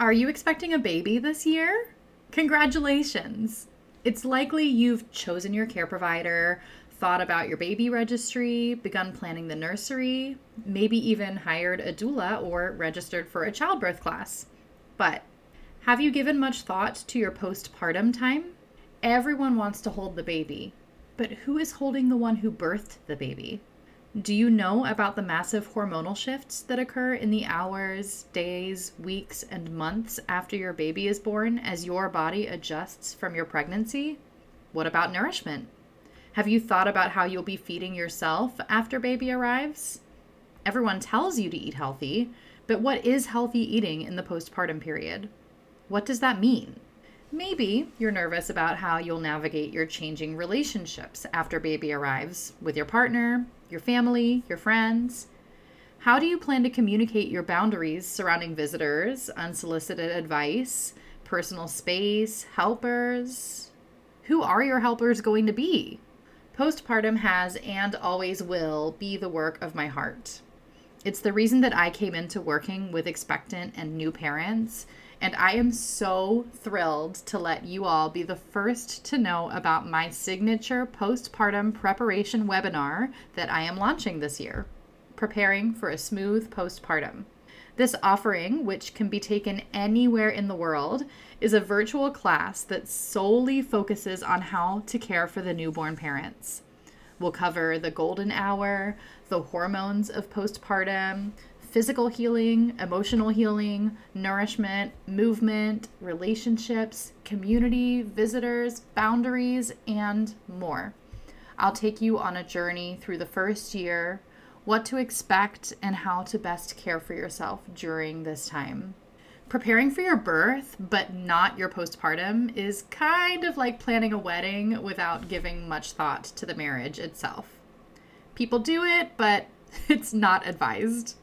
Are you expecting a baby this year? Congratulations! It's likely you've chosen your care provider, thought about your baby registry, begun planning the nursery, maybe even hired a doula or registered for a childbirth class. But have you given much thought to your postpartum time? Everyone wants to hold the baby, but who is holding the one who birthed the baby? Do you know about the massive hormonal shifts that occur in the hours, days, weeks, and months after your baby is born as your body adjusts from your pregnancy? What about nourishment? Have you thought about how you'll be feeding yourself after baby arrives? Everyone tells you to eat healthy, but what is healthy eating in the postpartum period? What does that mean? Maybe you're nervous about how you'll navigate your changing relationships after baby arrives with your partner, your family, your friends? How do you plan to communicate your boundaries surrounding visitors, unsolicited advice, personal space, helpers? Who are your helpers going to be? Postpartum has and always will be the work of my heart. It's the reason that I came into working with expectant and new parents and I am so thrilled to let you all be the first to know about my signature postpartum preparation webinar that I am launching this year Preparing for a Smooth Postpartum. This offering, which can be taken anywhere in the world, is a virtual class that solely focuses on how to care for the newborn parents. We'll cover the golden hour, the hormones of postpartum, physical healing, emotional healing, nourishment, movement, relationships, community, visitors, boundaries, and more. I'll take you on a journey through the first year, what to expect, and how to best care for yourself during this time. Preparing for your birth, but not your postpartum, is kind of like planning a wedding without giving much thought to the marriage itself. People do it, but it's not advised.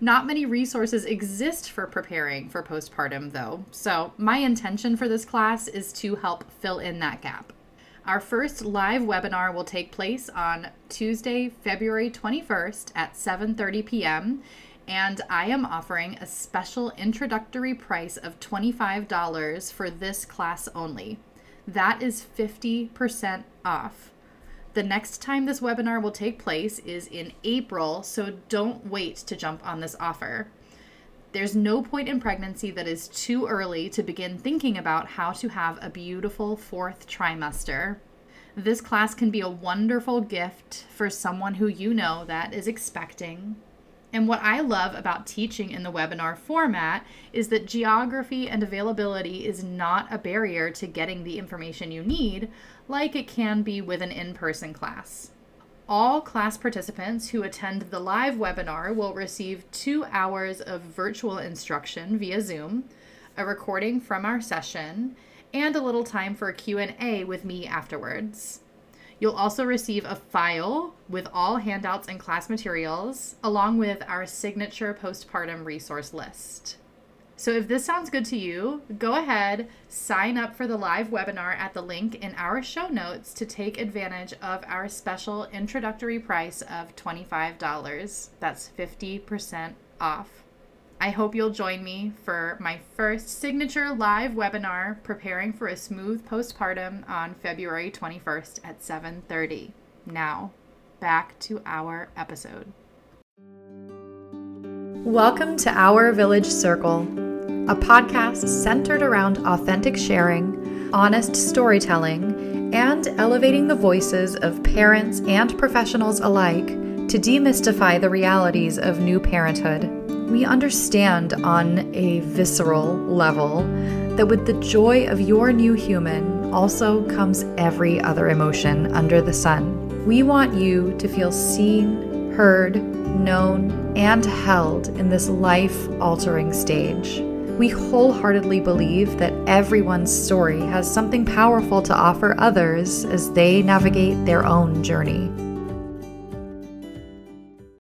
Not many resources exist for preparing for postpartum, though, so my intention for this class is to help fill in that gap. Our first live webinar will take place on Tuesday, February 21st at 7:30 p.m. And I am offering a special introductory price of $25 for this class only. That is 50% off. The next time this webinar will take place is in April, so don't wait to jump on this offer. There's no point in pregnancy that is too early to begin thinking about how to have a beautiful fourth trimester. This class can be a wonderful gift for someone who you know that is expecting. And what I love about teaching in the webinar format is that geography and availability is not a barrier to getting the information you need, like it can be with an in person class. All class participants who attend the live webinar will receive two hours of virtual instruction via Zoom, a recording from our session, and a little time for a Q&A with me afterwards. You'll also receive a file with all handouts and class materials, along with our signature postpartum resource list. So if this sounds good to you, go ahead, sign up for the live webinar at the link in our show notes to take advantage of our special introductory price of $25. That's 50% off. I hope you'll join me for my first signature live webinar preparing for a smooth postpartum on February 21st at 7:30. Now, back to our episode. Welcome to Our Village Circle a podcast centered around authentic sharing, honest storytelling, and elevating the voices of parents and professionals alike to demystify the realities of new parenthood. We understand on a visceral level that with the joy of your new human also comes every other emotion under the sun. We want you to feel seen, heard, known, and held in this life altering stage. We wholeheartedly believe that everyone's story has something powerful to offer others as they navigate their own journey.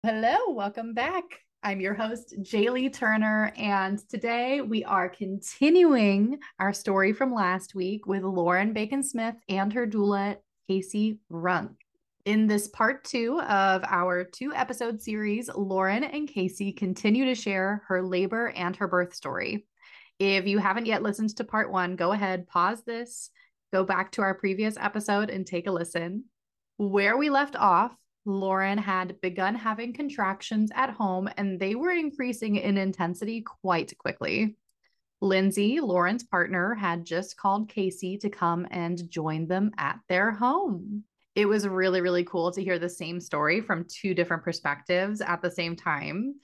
Hello, welcome back. I'm your host, Jaylee Turner, and today we are continuing our story from last week with Lauren Bacon Smith and her doula, Casey Runk. In this part two of our two episode series, Lauren and Casey continue to share her labor and her birth story. If you haven't yet listened to part one, go ahead, pause this, go back to our previous episode and take a listen. Where we left off, Lauren had begun having contractions at home and they were increasing in intensity quite quickly. Lindsay, Lauren's partner, had just called Casey to come and join them at their home. It was really, really cool to hear the same story from two different perspectives at the same time.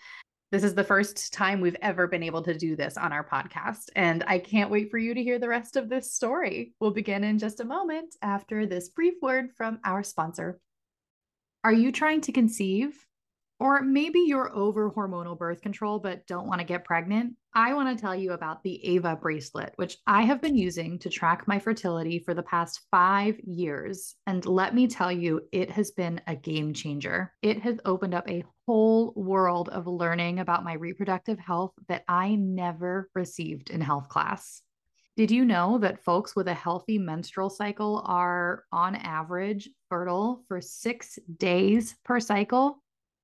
This is the first time we've ever been able to do this on our podcast, and I can't wait for you to hear the rest of this story. We'll begin in just a moment after this brief word from our sponsor. Are you trying to conceive? Or maybe you're over hormonal birth control but don't want to get pregnant. I want to tell you about the Ava bracelet, which I have been using to track my fertility for the past five years. And let me tell you, it has been a game changer. It has opened up a whole world of learning about my reproductive health that I never received in health class. Did you know that folks with a healthy menstrual cycle are, on average, fertile for six days per cycle?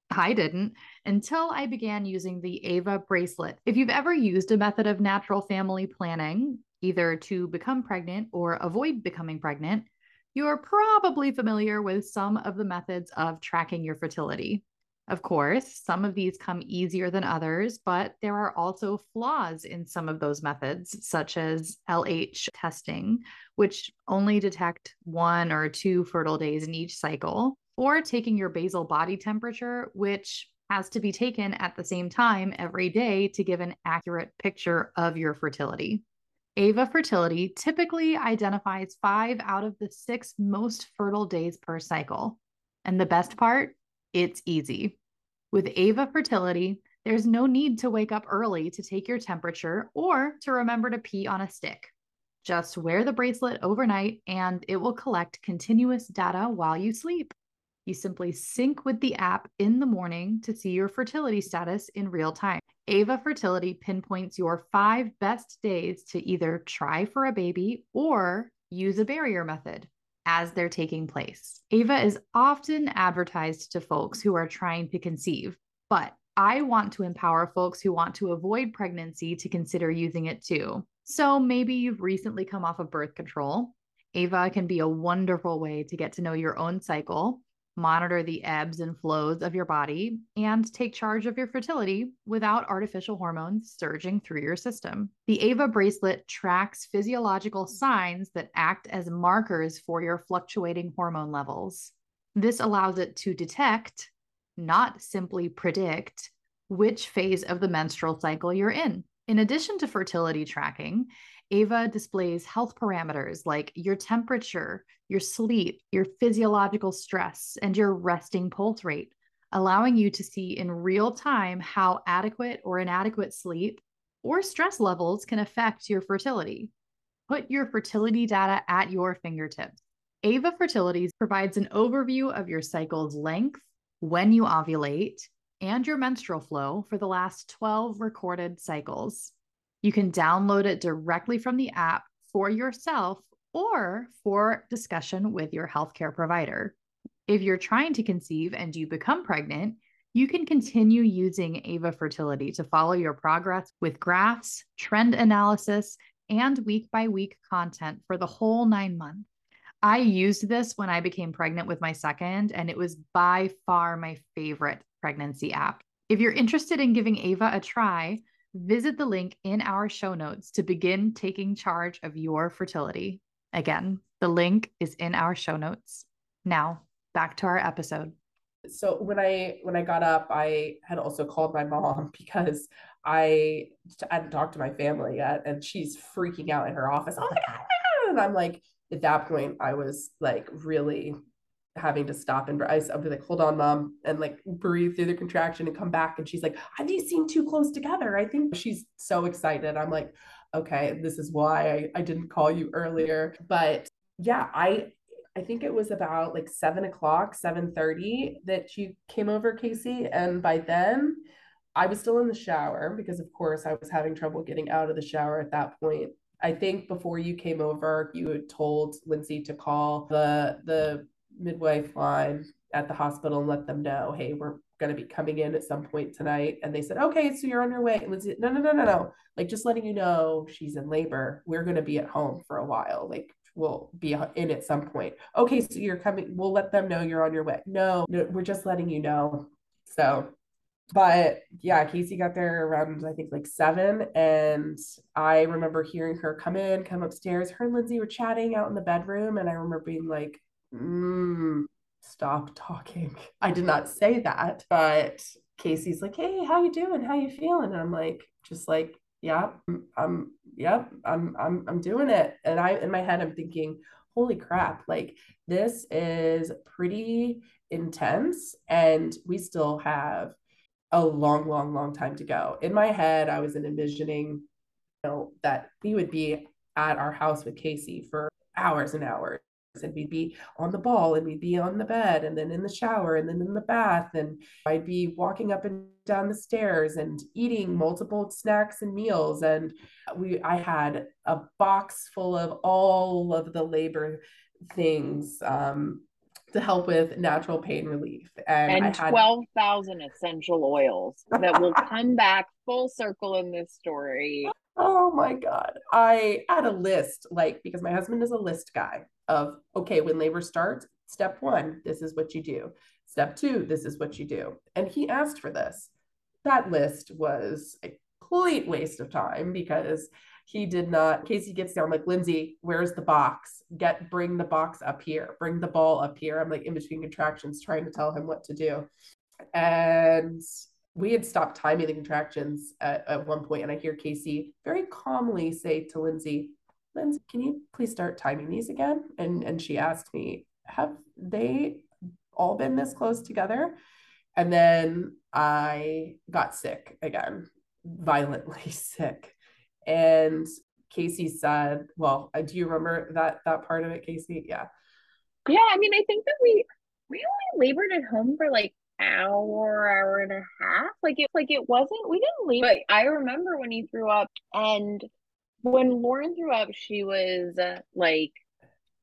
I didn't until I began using the Ava bracelet. If you've ever used a method of natural family planning, either to become pregnant or avoid becoming pregnant, you're probably familiar with some of the methods of tracking your fertility. Of course, some of these come easier than others, but there are also flaws in some of those methods, such as LH testing, which only detect one or two fertile days in each cycle or taking your basal body temperature, which has to be taken at the same time every day to give an accurate picture of your fertility. Ava Fertility typically identifies five out of the six most fertile days per cycle. And the best part, it's easy. With Ava Fertility, there's no need to wake up early to take your temperature or to remember to pee on a stick. Just wear the bracelet overnight and it will collect continuous data while you sleep. You simply sync with the app in the morning to see your fertility status in real time. Ava Fertility pinpoints your five best days to either try for a baby or use a barrier method as they're taking place. Ava is often advertised to folks who are trying to conceive, but I want to empower folks who want to avoid pregnancy to consider using it too. So maybe you've recently come off of birth control. Ava can be a wonderful way to get to know your own cycle monitor the ebbs and flows of your body, and take charge of your fertility without artificial hormones surging through your system. The AVA bracelet tracks physiological signs that act as markers for your fluctuating hormone levels. This allows it to detect, not simply predict, which phase of the menstrual cycle you're in. In addition to fertility tracking, Ava displays health parameters like your temperature, your sleep, your physiological stress, and your resting pulse rate, allowing you to see in real time how adequate or inadequate sleep or stress levels can affect your fertility. Put your fertility data at your fingertips. Ava Fertility provides an overview of your cycle's length, when you ovulate, and your menstrual flow for the last 12 recorded cycles. You can download it directly from the app for yourself or for discussion with your healthcare provider. If you're trying to conceive and you become pregnant, you can continue using Ava Fertility to follow your progress with graphs, trend analysis, and week by week content for the whole nine months. I used this when I became pregnant with my second, and it was by far my favorite pregnancy app. If you're interested in giving Ava a try, visit the link in our show notes to begin taking charge of your fertility. Again, the link is in our show notes. Now, back to our episode. So when I when I got up, I had also called my mom because I I hadn't talked to my family yet, and she's freaking out in her office. Oh my god! And I'm like, at that point, I was like really having to stop and I'll be like, hold on, mom, and like breathe through the contraction and come back. And she's like, "Have these seem too close together. I think she's so excited. I'm like, okay, this is why I, I didn't call you earlier. But yeah, I I think it was about like seven o'clock, seven thirty that you came over, Casey. And by then I was still in the shower because of course I was having trouble getting out of the shower at that point. I think before you came over, you had told Lindsay to call the the midwife line at the hospital and let them know, hey, we're going to be coming in at some point tonight. And they said, okay, so you're on your way. And Lindsay, no, no, no, no, no. Like, just letting you know she's in labor. We're going to be at home for a while. Like, we'll be in at some point. Okay, so you're coming. We'll let them know you're on your way. No, no we're just letting you know. So, but yeah, Casey got there around, I think, like seven. And I remember hearing her come in, come upstairs. Her and Lindsay were chatting out in the bedroom. And I remember being like, mm, stop talking. I did not say that, but Casey's like, "Hey, how you doing? How you feeling?" And I'm like, just like, "Yeah, I'm, yep, yeah, I'm, I'm, I'm doing it." And I, in my head, I'm thinking, "Holy crap! Like this is pretty intense, and we still have a long, long, long time to go." In my head, I was envisioning, you know, that we would be at our house with Casey for hours and hours and we'd be on the ball and we'd be on the bed and then in the shower and then in the bath and I'd be walking up and down the stairs and eating multiple snacks and meals and we I had a box full of all of the labor things um, to help with natural pain relief and, and had... 12,000 essential oils that will come back full circle in this story Oh my God. I had a list, like, because my husband is a list guy of, okay, when labor starts, step one, this is what you do. Step two, this is what you do. And he asked for this. That list was a complete waste of time because he did not casey gets down like lindsay where's the box get bring the box up here bring the ball up here i'm like in between contractions trying to tell him what to do and we had stopped timing the contractions at, at one point, and I hear Casey very calmly say to Lindsay, Lindsay, can you please start timing these again? And and she asked me, have they all been this close together? And then I got sick again, violently sick. And Casey said, well, uh, do you remember that that part of it, Casey? Yeah. Yeah, I mean, I think that we we only labored at home for like hour, hour and a half. Like it like it wasn't we didn't leave. But I remember when he threw up and when Lauren threw up, she was uh, like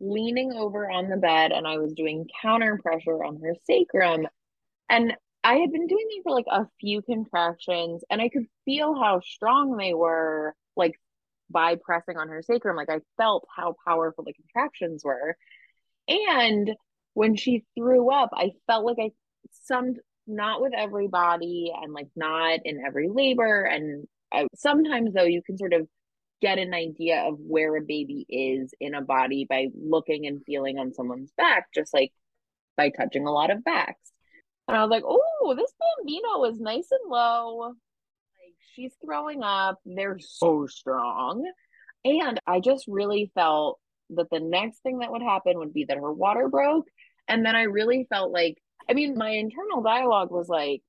leaning over on the bed and I was doing counter pressure on her sacrum. And I had been doing it for like a few contractions and I could feel how strong they were, like by pressing on her sacrum. Like I felt how powerful the contractions were. And when she threw up, I felt like I some not with everybody and like not in every labor and I, sometimes though you can sort of get an idea of where a baby is in a body by looking and feeling on someone's back just like by touching a lot of backs. And i was like oh this bambino is nice and low. Like she's throwing up. They're so strong. And i just really felt that the next thing that would happen would be that her water broke. And then i really felt like I mean, my internal dialogue was like,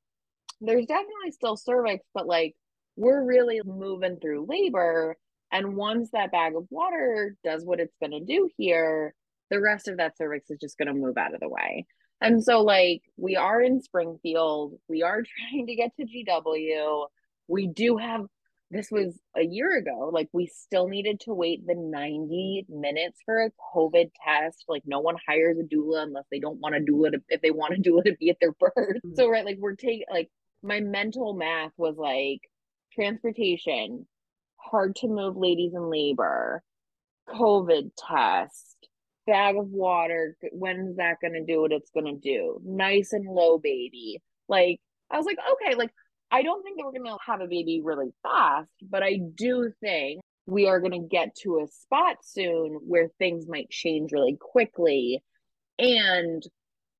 there's definitely still cervix, but like we're really moving through labor. And once that bag of water does what it's going to do here, the rest of that cervix is just going to move out of the way. And so, like, we are in Springfield, we are trying to get to GW. We do have this was a year ago. Like we still needed to wait the 90 minutes for a COVID test. Like no one hires a doula unless they don't want to do it if they want to do it to be at their birth. Mm-hmm. So right, like we're taking like my mental math was like transportation, hard to move ladies in labor, COVID test, bag of water. When's that gonna do what it's gonna do? Nice and low baby. Like I was like, okay, like I don't think that we're going to have a baby really fast, but I do think we are going to get to a spot soon where things might change really quickly and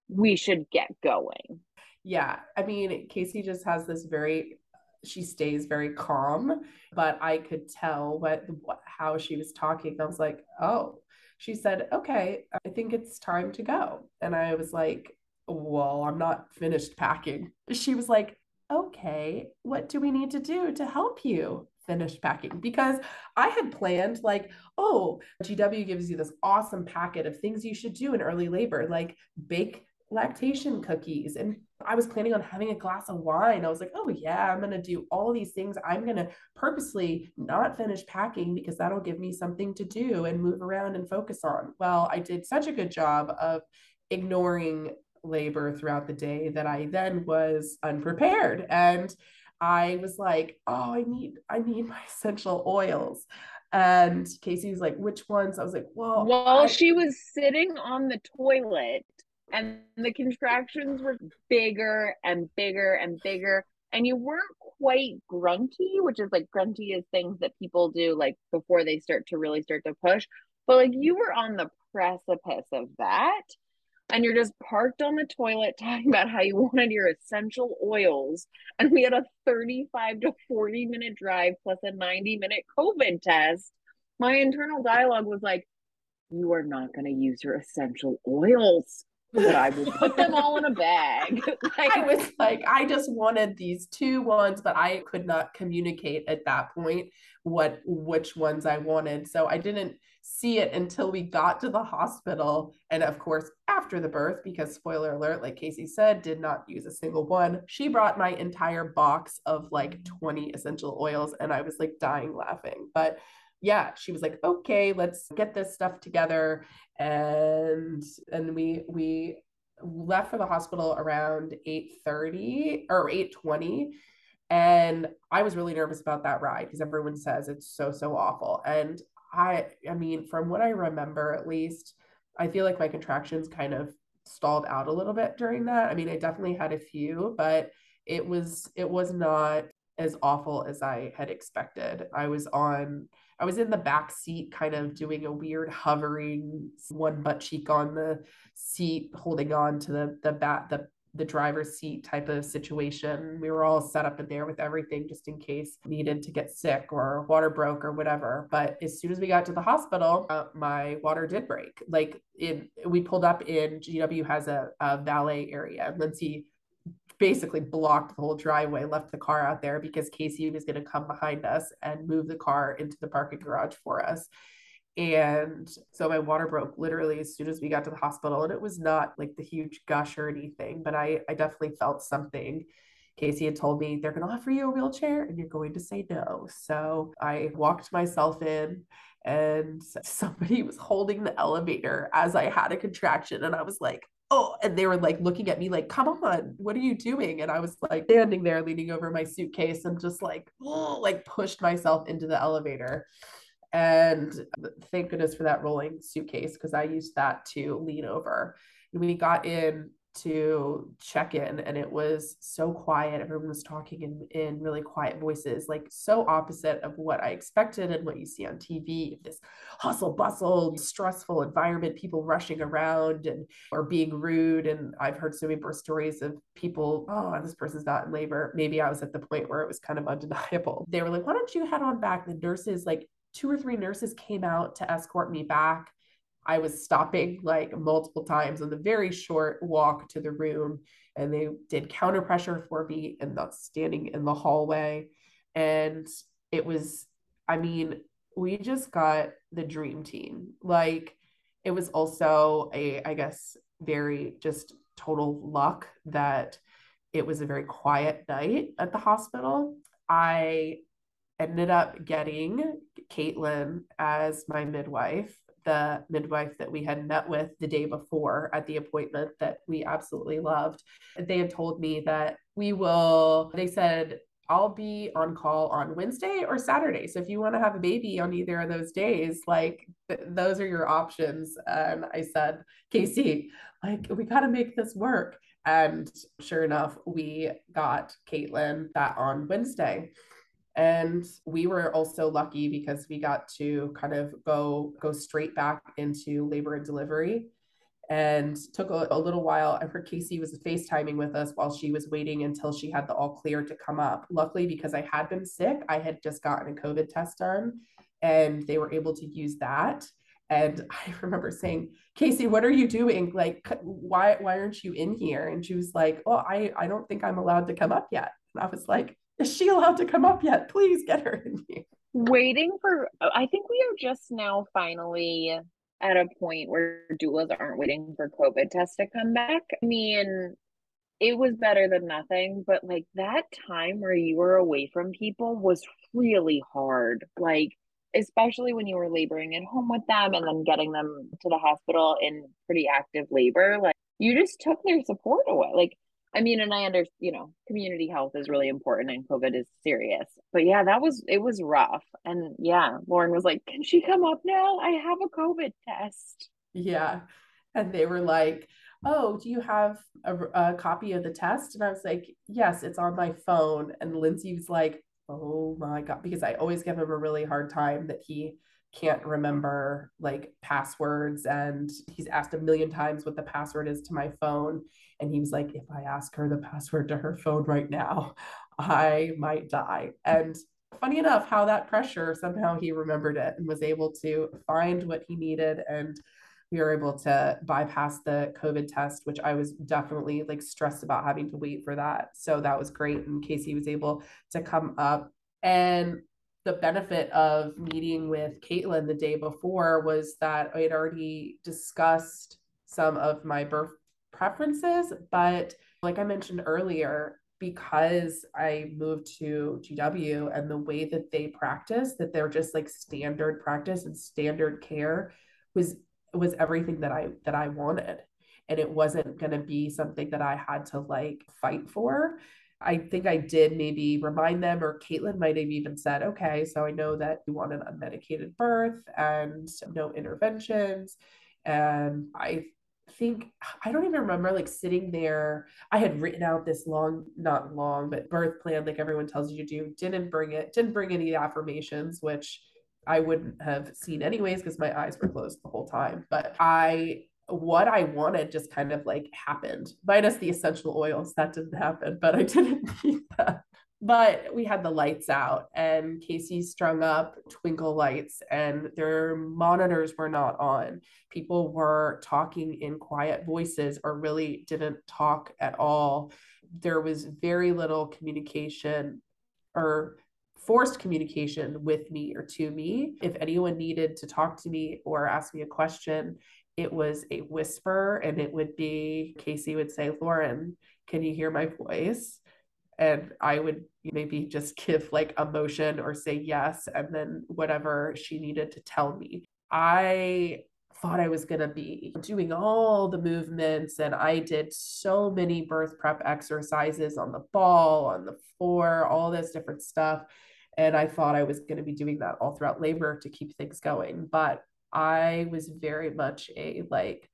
we should get going. Yeah. I mean, Casey just has this very she stays very calm, but I could tell what, what how she was talking. I was like, "Oh." She said, "Okay, I think it's time to go." And I was like, "Well, I'm not finished packing." She was like, okay, what do we need to do to help you finish packing? Because I had planned, like, oh, GW gives you this awesome packet of things you should do in early labor, like bake lactation cookies. And I was planning on having a glass of wine. I was like, oh, yeah, I'm going to do all these things. I'm going to purposely not finish packing because that'll give me something to do and move around and focus on. Well, I did such a good job of ignoring labor throughout the day that I then was unprepared. And I was like, oh, I need, I need my essential oils. And Casey was like, which ones? I was like, well, while I- she was sitting on the toilet and the contractions were bigger and bigger and bigger and you weren't quite grunty which is like grunty is things that people do like before they start to really start to push but like you were on the precipice of that and you're just parked on the toilet talking about how you wanted your essential oils and we had a 35 to 40 minute drive plus a 90 minute covid test. My internal dialogue was like you are not going to use your essential oils but I would put them all in a bag. like, I was like, I just wanted these two ones, but I could not communicate at that point what which ones I wanted. So I didn't see it until we got to the hospital. And of course, after the birth, because spoiler alert, like Casey said, did not use a single one. She brought my entire box of like 20 essential oils, and I was like dying laughing. But yeah, she was like, okay, let's get this stuff together. And and we we left for the hospital around 8:30 or 8:20. And I was really nervous about that ride because everyone says it's so, so awful. And I I mean, from what I remember at least, I feel like my contractions kind of stalled out a little bit during that. I mean, I definitely had a few, but it was it was not as awful as I had expected. I was on I was in the back seat, kind of doing a weird hovering, one butt cheek on the seat, holding on to the the bat the the driver's seat type of situation. We were all set up in there with everything just in case needed to get sick or water broke or whatever. But as soon as we got to the hospital, uh, my water did break. Like it, we pulled up in GW has a, a valet area. Lindsay basically blocked the whole driveway, left the car out there because Casey was going to come behind us and move the car into the parking garage for us. And so my water broke literally as soon as we got to the hospital. And it was not like the huge gush or anything, but I, I definitely felt something. Casey had told me they're going to offer you a wheelchair and you're going to say no. So I walked myself in and somebody was holding the elevator as I had a contraction. And I was like, oh, and they were like looking at me like, come on, what are you doing? And I was like standing there leaning over my suitcase and just like, oh, like pushed myself into the elevator. And thank goodness for that rolling suitcase because I used that to lean over. And we got in to check in and it was so quiet. Everyone was talking in, in really quiet voices like so opposite of what i expected and what you see on tv this hustle bustle stressful environment people rushing around and or being rude. And i've heard so many birth stories of people oh this person's not in labor. Maybe i was at the point where it was kind of undeniable. They were like why don't you head on back? The nurses like two or three nurses came out to escort me back I was stopping like multiple times on the very short walk to the room, and they did counter pressure for me and not standing in the hallway. And it was, I mean, we just got the dream team. Like, it was also a, I guess, very just total luck that it was a very quiet night at the hospital. I ended up getting Caitlin as my midwife the midwife that we had met with the day before at the appointment that we absolutely loved. They had told me that we will, they said, I'll be on call on Wednesday or Saturday. So if you want to have a baby on either of those days, like th- those are your options. And I said, Casey, like we got to make this work. And sure enough, we got Caitlin that on Wednesday and we were also lucky because we got to kind of go go straight back into labor and delivery and took a, a, little while. I heard Casey was FaceTiming with us while she was waiting until she had the all clear to come up. Luckily, because I had been sick, I had just gotten a COVID test done and they were able to use that. And I remember saying, Casey, what are you doing? Like, why, why aren't you in here? And she was like, Oh, I, I don't think I'm allowed to come up yet. And I was like, is she allowed to come up yet? Please get her in here. Waiting for, I think we are just now finally at a point where doulas aren't waiting for COVID tests to come back. I mean, it was better than nothing, but like that time where you were away from people was really hard. Like, especially when you were laboring at home with them and then getting them to the hospital in pretty active labor. Like, you just took their support away. Like, I mean, and I understand, you know, community health is really important and COVID is serious. But yeah, that was, it was rough. And yeah, Lauren was like, can she come up now? I have a COVID test. Yeah. And they were like, oh, do you have a, a copy of the test? And I was like, yes, it's on my phone. And Lindsay was like, oh my God, because I always give him a really hard time that he can't remember like passwords and he's asked a million times what the password is to my phone and he was like if i ask her the password to her phone right now i might die. And funny enough how that pressure somehow he remembered it and was able to find what he needed and we were able to bypass the covid test which i was definitely like stressed about having to wait for that. So that was great and casey was able to come up. And the benefit of meeting with Caitlin the day before was that I had already discussed some of my birth preferences. But like I mentioned earlier, because I moved to GW and the way that they practice, that they're just like standard practice and standard care was was everything that I that I wanted. And it wasn't gonna be something that I had to like fight for. I think I did maybe remind them, or Caitlin might have even said, okay, so I know that you want an unmedicated birth and no interventions. And I think, I don't even remember like sitting there. I had written out this long, not long, but birth plan, like everyone tells you to do, didn't bring it, didn't bring any affirmations, which I wouldn't have seen anyways because my eyes were closed the whole time. But I what I wanted just kind of like happened, minus the essential oils. That didn't happen, but I didn't need that. But we had the lights out, and Casey strung up twinkle lights, and their monitors were not on. People were talking in quiet voices or really didn't talk at all. There was very little communication or forced communication with me or to me. If anyone needed to talk to me or ask me a question, it was a whisper and it would be Casey would say, Lauren, can you hear my voice? And I would maybe just give like a motion or say yes, and then whatever she needed to tell me. I thought I was going to be doing all the movements, and I did so many birth prep exercises on the ball, on the floor, all this different stuff. And I thought I was going to be doing that all throughout labor to keep things going. But I was very much a like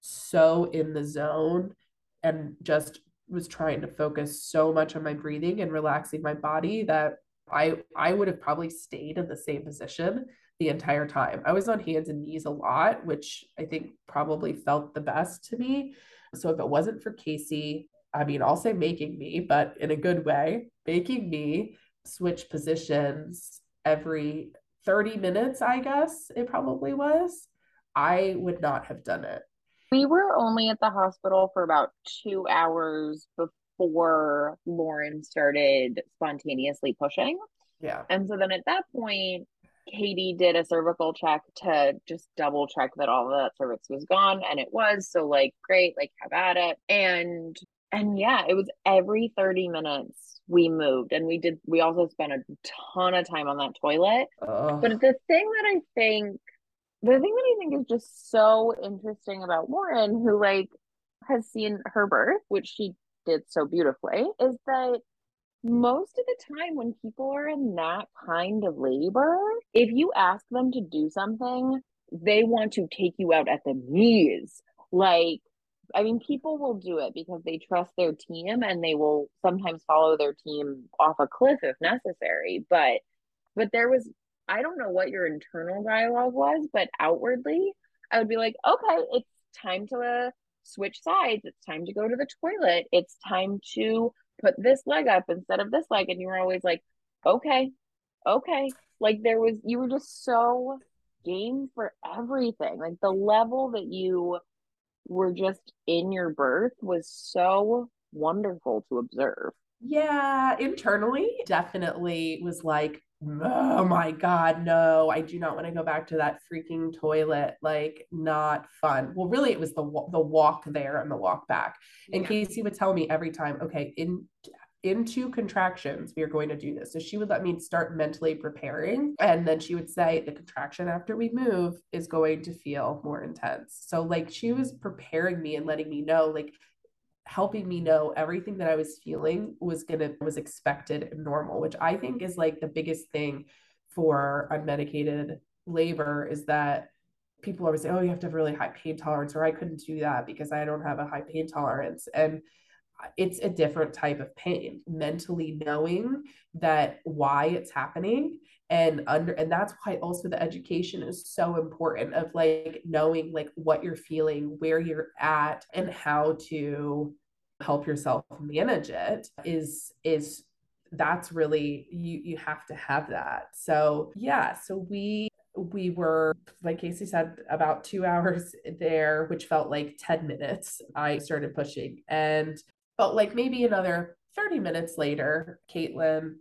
so in the zone and just was trying to focus so much on my breathing and relaxing my body that I I would have probably stayed in the same position the entire time. I was on hands and knees a lot, which I think probably felt the best to me. So if it wasn't for Casey, I mean, I'll say making me, but in a good way, making me switch positions every 30 minutes, I guess it probably was, I would not have done it. We were only at the hospital for about two hours before Lauren started spontaneously pushing. Yeah. And so then at that point, Katie did a cervical check to just double check that all of that cervix was gone and it was so like great like have at it and and yeah it was every 30 minutes we moved and we did we also spent a ton of time on that toilet. But the thing that i think the thing that i think is just so interesting about lauren who like has seen her birth which she did so beautifully is that most of the time when people are in that kind of labor if you ask them to do something they want to take you out at the knees. Like I mean, people will do it because they trust their team and they will sometimes follow their team off a cliff if necessary. But, but there was, I don't know what your internal dialogue was, but outwardly, I would be like, okay, it's time to uh, switch sides. It's time to go to the toilet. It's time to put this leg up instead of this leg. And you were always like, okay, okay. Like there was, you were just so game for everything. Like the level that you were just in your birth was so wonderful to observe. Yeah, internally, definitely was like, oh my God, no, I do not want to go back to that freaking toilet. Like, not fun. Well, really, it was the the walk there and the walk back. And yeah. Casey would tell me every time, okay, in into contractions, we are going to do this. So she would let me start mentally preparing. And then she would say, the contraction after we move is going to feel more intense. So, like, she was mm-hmm. preparing me and letting me know, like, helping me know everything that I was feeling was gonna was expected and normal, which I think is like the biggest thing for unmedicated labor is that people always say, Oh, you have to have really high pain tolerance, or I couldn't do that because I don't have a high pain tolerance. And it's a different type of pain mentally knowing that why it's happening and under and that's why also the education is so important of like knowing like what you're feeling where you're at and how to help yourself manage it is is that's really you you have to have that. So yeah so we we were like casey said about two hours there which felt like 10 minutes i started pushing. And but like maybe another 30 minutes later, Caitlin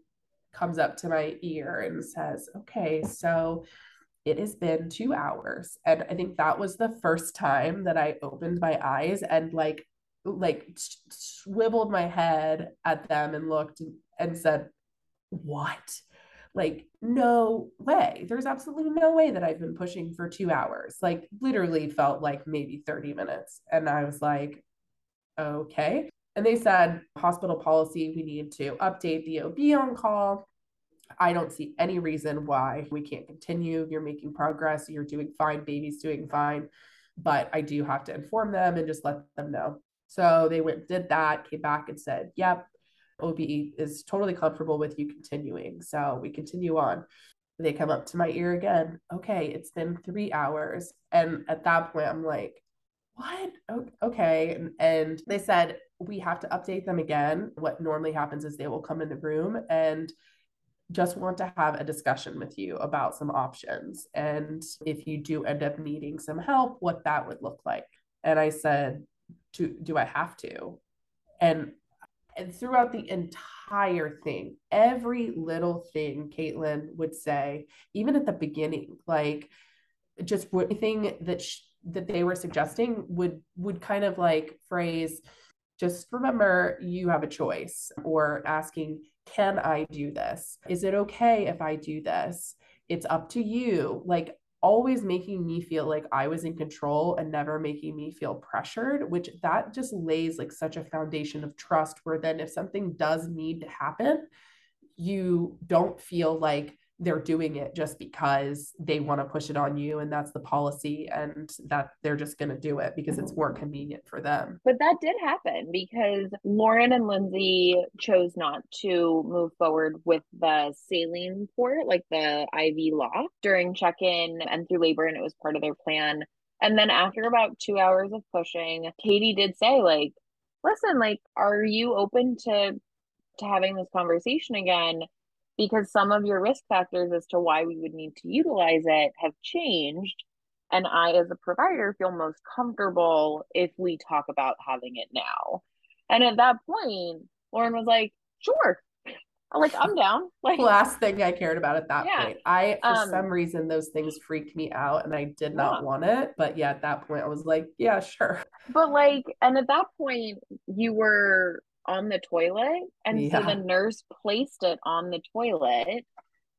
comes up to my ear and says, Okay, so it has been two hours. And I think that was the first time that I opened my eyes and like like swiveled my head at them and looked and said, What? Like, no way. There's absolutely no way that I've been pushing for two hours. Like, literally felt like maybe 30 minutes. And I was like, okay. And they said, hospital policy, we need to update the OB on call. I don't see any reason why we can't continue. You're making progress. You're doing fine. Baby's doing fine. But I do have to inform them and just let them know. So they went, did that, came back and said, yep, OB is totally comfortable with you continuing. So we continue on. They come up to my ear again. Okay, it's been three hours. And at that point, I'm like, what? Okay. And they said, we have to update them again. What normally happens is they will come in the room and just want to have a discussion with you about some options. And if you do end up needing some help, what that would look like. And I said, do, do I have to? And and throughout the entire thing, every little thing Caitlin would say, even at the beginning, like just anything that sh- that they were suggesting would would kind of like phrase just remember you have a choice or asking can i do this? Is it okay if i do this? It's up to you. Like always making me feel like i was in control and never making me feel pressured which that just lays like such a foundation of trust where then if something does need to happen you don't feel like they're doing it just because they want to push it on you and that's the policy and that they're just going to do it because it's more convenient for them. But that did happen because Lauren and Lindsay chose not to move forward with the saline port, like the IV lock during check in and through labor, and it was part of their plan. And then after about two hours of pushing, Katie did say, like, listen, like, are you open to to having this conversation again? Because some of your risk factors as to why we would need to utilize it have changed. And I, as a provider, feel most comfortable if we talk about having it now. And at that point, Lauren was like, sure. I'm like, I'm down. Like last thing I cared about at that yeah. point. I for um, some reason those things freaked me out and I did not yeah. want it. But yeah, at that point I was like, yeah, sure. But like, and at that point you were on the toilet. And yeah. so the nurse placed it on the toilet.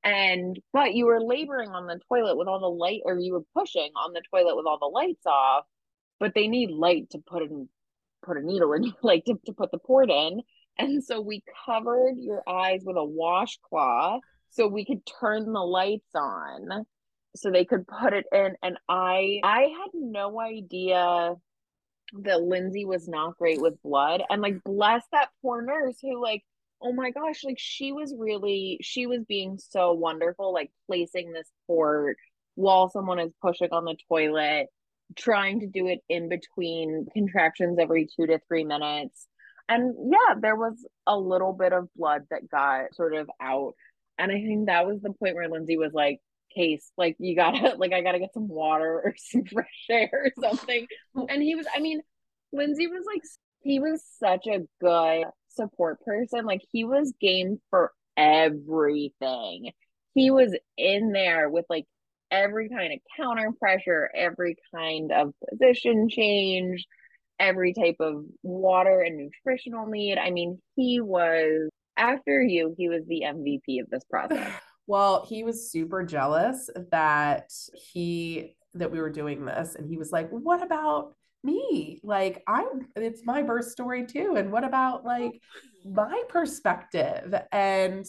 And but you were laboring on the toilet with all the light or you were pushing on the toilet with all the lights off. But they need light to put in put a needle in like to, to put the port in. And so we covered your eyes with a washcloth so we could turn the lights on so they could put it in. And i i had no idea that Lindsay was not great with blood. And like, bless that poor nurse who, like, oh my gosh, like, she was really, she was being so wonderful, like, placing this port while someone is pushing on the toilet, trying to do it in between contractions every two to three minutes. And yeah, there was a little bit of blood that got sort of out. And I think that was the point where Lindsay was like, case like you gotta like i gotta get some water or some fresh air or something and he was i mean lindsay was like he was such a good support person like he was game for everything he was in there with like every kind of counter pressure every kind of position change every type of water and nutritional need. I mean, he was after you, he was the MVP of this process. Well, he was super jealous that he that we were doing this and he was like, "What about me? Like I'm it's my birth story too and what about like my perspective?" And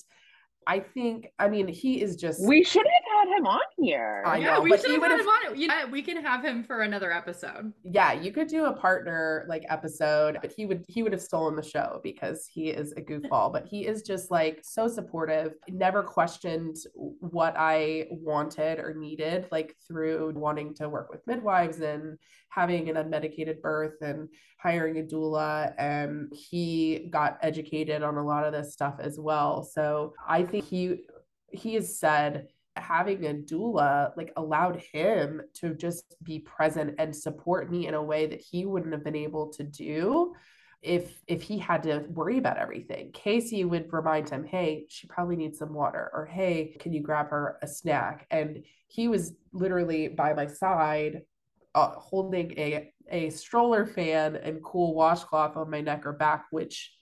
I think, I mean, he is just. We should have had him on here. I yeah, know, we but should have had him on it. Yeah, we can have him for another episode. Yeah, you could do a partner like episode, but he would he would have stolen the show because he is a goofball. But he is just like so supportive. Never questioned what I wanted or needed, like through wanting to work with midwives and having an unmedicated birth and hiring a doula. And he got educated on a lot of this stuff as well. So I think he he has said having a doula like allowed him to just be present and support me in a way that he wouldn't have been able to do if if he had to worry about everything. Casey would remind him hey she probably needs some water or hey can you grab her a snack? And he was literally by my side uh, holding a a stroller fan and cool washcloth on my neck or back which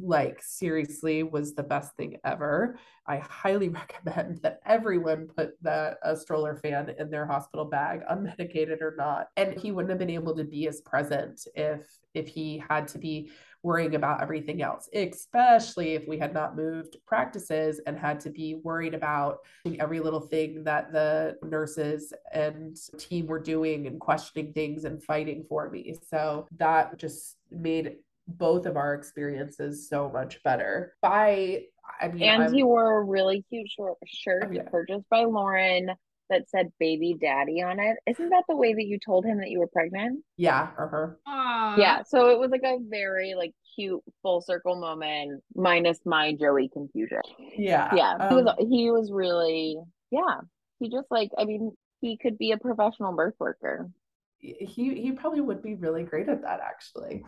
like seriously was the best thing ever I highly recommend that everyone put that a stroller fan in their hospital bag, unmedicated or not. And he wouldn't have been able to be as present if if he had to be worrying about everything else, especially if we had not moved practices and had to be worried about every little thing that the nurses and team were doing and questioning things and fighting for me. So that just made both of our experiences so much better. By I mean, and I'm- he wore a really cute short shirt Oh, yeah. purchased by Lauren that said baby daddy on it. Isn't that the way that you told him that you were pregnant? yeah, uh-huh. Aww. yeah. So it was like a very like cute full circle moment minus my Joey confusion. yeah, Yeah. he was um, he was really yeah. He just like I mean, he could be a professional birth worker. he he probably would be really great at that actually.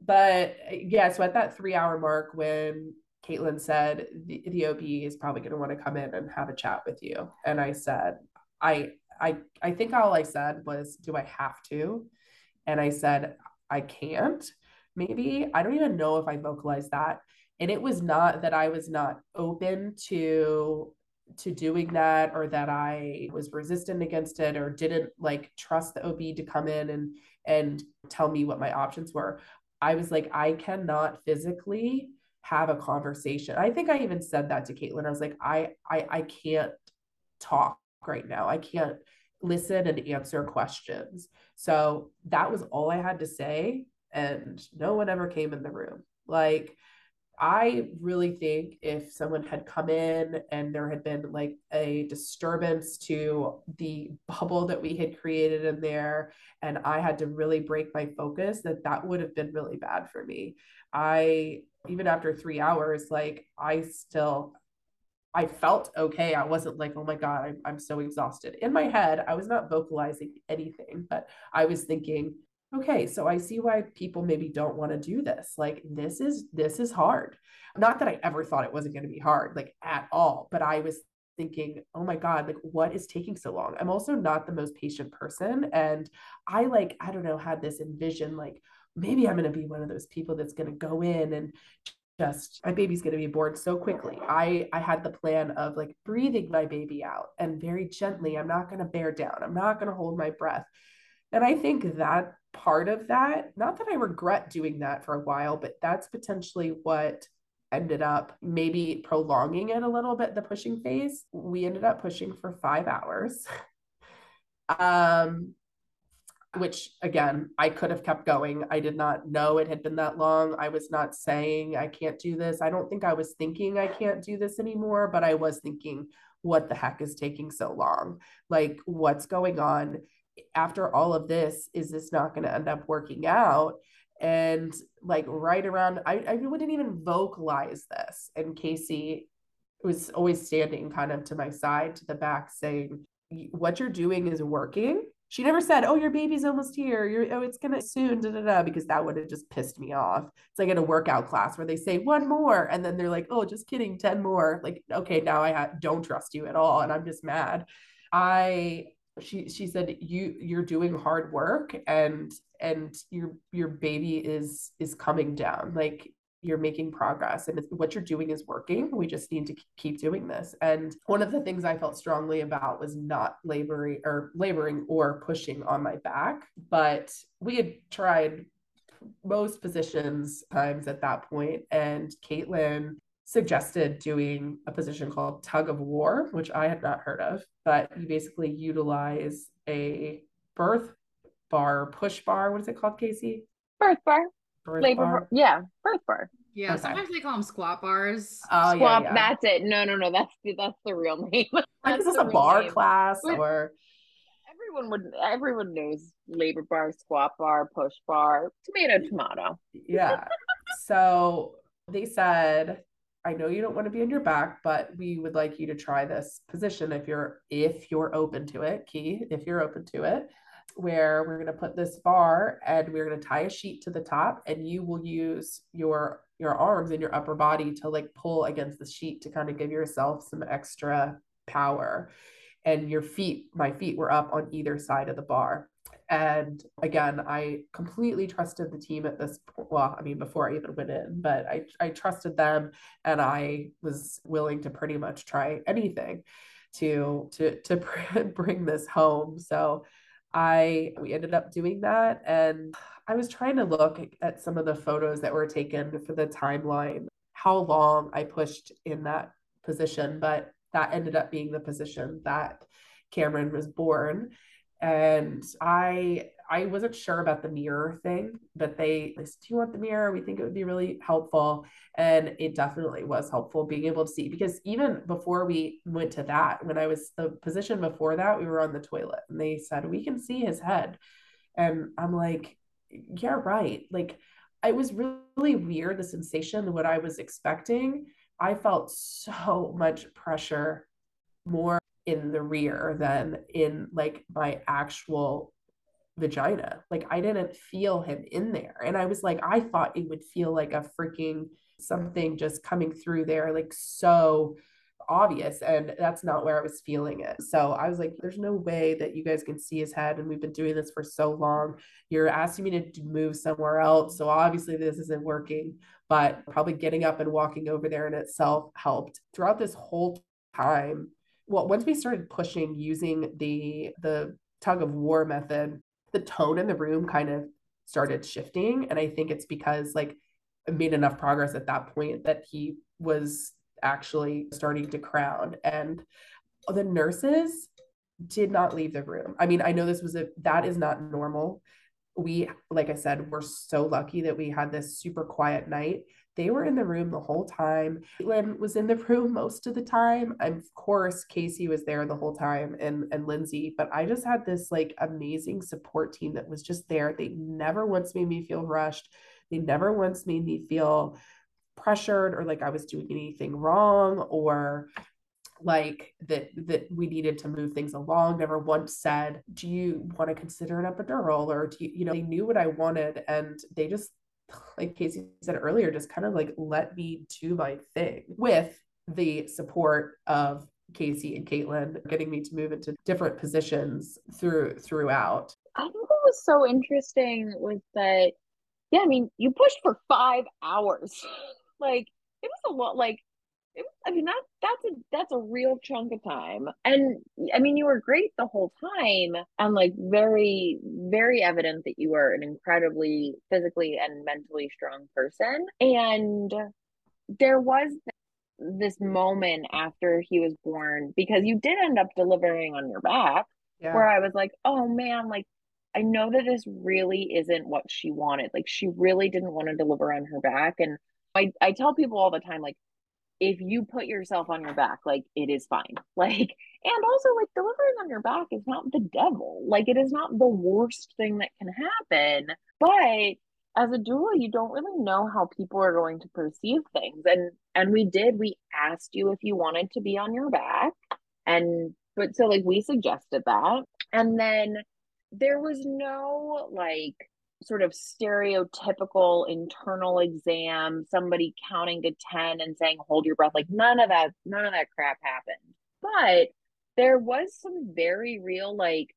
But yeah, so at that three hour mark when Caitlin said the, the OB is probably going to want to come in and have a chat with you, and I said, I I I think all I said was, do I have to? And I said, I can't. Maybe I don't even know if I vocalized that. And it was not that I was not open to to doing that or that I was resistant against it or didn't like trust the OB to come in and and tell me what my options were. I was like, I cannot physically have a conversation. I think I even said that to Caitlin. I was like, I I I can't talk right now. I can't listen and answer questions. So that was all I had to say. And no one ever came in the room. Like I really think if someone had come in and there had been like a disturbance to the bubble that we had created in there, and I had to really break my focus, that that would have been really bad for me. I, even after three hours, like I still, I felt okay. I wasn't like, oh my God, I'm, I'm so exhausted. In my head, I was not vocalizing anything, but I was thinking, okay so i see why people maybe don't want to do this like this is this is hard. Not that i ever thought it wasn't going to be hard like at all but i was thinking oh my god like what is taking so long? I'm also not the most patient person and i like i don't know had this envision like maybe i'm going to be one of those people that's going to go in and just my baby's going to be born so quickly. I i had the plan of like breathing my baby out and very gently i'm not going to bear down. I'm not going to hold my breath and I think that part of that, not that I regret doing that for a while, but that's potentially what ended up maybe prolonging it a little bit, the pushing phase. We ended up pushing for five hours. um, which again, I could have kept going. I did not know it had been that long. I was not saying I can't do this. I don't think I was thinking I can't do this anymore, but I was thinking, what the heck is taking so long? Like, what's going on? After all of this, is this not going to end up working out? And like right around, I, I wouldn't even vocalize this. And Casey was always standing kind of to my side, to the back, saying, What you're doing is working. She never said, "Oh, your baby's almost here. You're oh, it's gonna soon." Da, da, da, because that would have just pissed me off. It's like in a workout class where they say one more, and then they're like, "Oh, just kidding, ten more." Like, okay, now I ha- don't trust you at all, and I'm just mad. I she she said you you're doing hard work and and your your baby is is coming down like you're making progress and what you're doing is working. We just need to keep doing this. And one of the things I felt strongly about was not laboring or laboring or pushing on my back. But we had tried most positions times at that point, and Caitlin suggested doing a position called tug of war, which I had not heard of. But you basically utilize a birth bar, push bar. What is it called, Casey? Birth bar birth labor bar? yeah birth bar yeah okay. sometimes they call them squat bars oh squat yeah, yeah. that's it no no no that's the that's the real name that's is this a bar name. class or everyone would everyone knows labor bar squat bar push bar tomato tomato yeah so they said I know you don't want to be on your back, but we would like you to try this position if you're if you're open to it. Key, if you're open to it where we're going to put this bar and we're going to tie a sheet to the top and you will use your your arms and your upper body to like pull against the sheet to kind of give yourself some extra power and your feet my feet were up on either side of the bar and again i completely trusted the team at this well i mean before i even went in but i i trusted them and i was willing to pretty much try anything to to to bring this home. So I we ended up doing that and I was trying to look at some of the photos that were taken for the timeline how long I pushed in that position but that ended up being the position that Cameron was born and I I wasn't sure about the mirror thing, but they, they said, Do you want the mirror? We think it would be really helpful. And it definitely was helpful being able to see because even before we went to that, when I was the position before that, we were on the toilet and they said, We can see his head. And I'm like, Yeah, right. Like, it was really weird the sensation, what I was expecting. I felt so much pressure more in the rear than in like my actual vagina. Like I didn't feel him in there. And I was like, I thought it would feel like a freaking something just coming through there, like so obvious. And that's not where I was feeling it. So I was like, there's no way that you guys can see his head. And we've been doing this for so long. You're asking me to move somewhere else. So obviously this isn't working, but probably getting up and walking over there in itself helped throughout this whole time. Well, once we started pushing using the the tug of war method, the tone in the room kind of started shifting. And I think it's because like I made enough progress at that point that he was actually starting to crown. And the nurses did not leave the room. I mean, I know this was a that is not normal. We, like I said, we're so lucky that we had this super quiet night they were in the room the whole time. Caitlin was in the room most of the time. And of course, Casey was there the whole time and, and Lindsay. But I just had this like amazing support team that was just there. They never once made me feel rushed. They never once made me feel pressured or like I was doing anything wrong or like that that we needed to move things along never once said do you want to consider an epidural or do you you know they knew what i wanted and they just like Casey said earlier, just kind of like let me do my thing with the support of Casey and Caitlin getting me to move into different positions through throughout. I think what was so interesting was that yeah, I mean, you pushed for five hours. like it was a lot like it, I mean that that's a that's a real chunk of time. And I mean you were great the whole time and like very very evident that you were an incredibly physically and mentally strong person. And there was this moment after he was born because you did end up delivering on your back yeah. where I was like, "Oh man, like I know that this really isn't what she wanted. Like she really didn't want to deliver on her back and I, I tell people all the time like if you put yourself on your back, like it is fine. Like, and also like delivering on your back is not the devil. Like it is not the worst thing that can happen. But as a doula, you don't really know how people are going to perceive things. And and we did, we asked you if you wanted to be on your back. And but so like we suggested that. And then there was no like sort of stereotypical internal exam, somebody counting to 10 and saying, hold your breath. Like none of that, none of that crap happened. But there was some very real like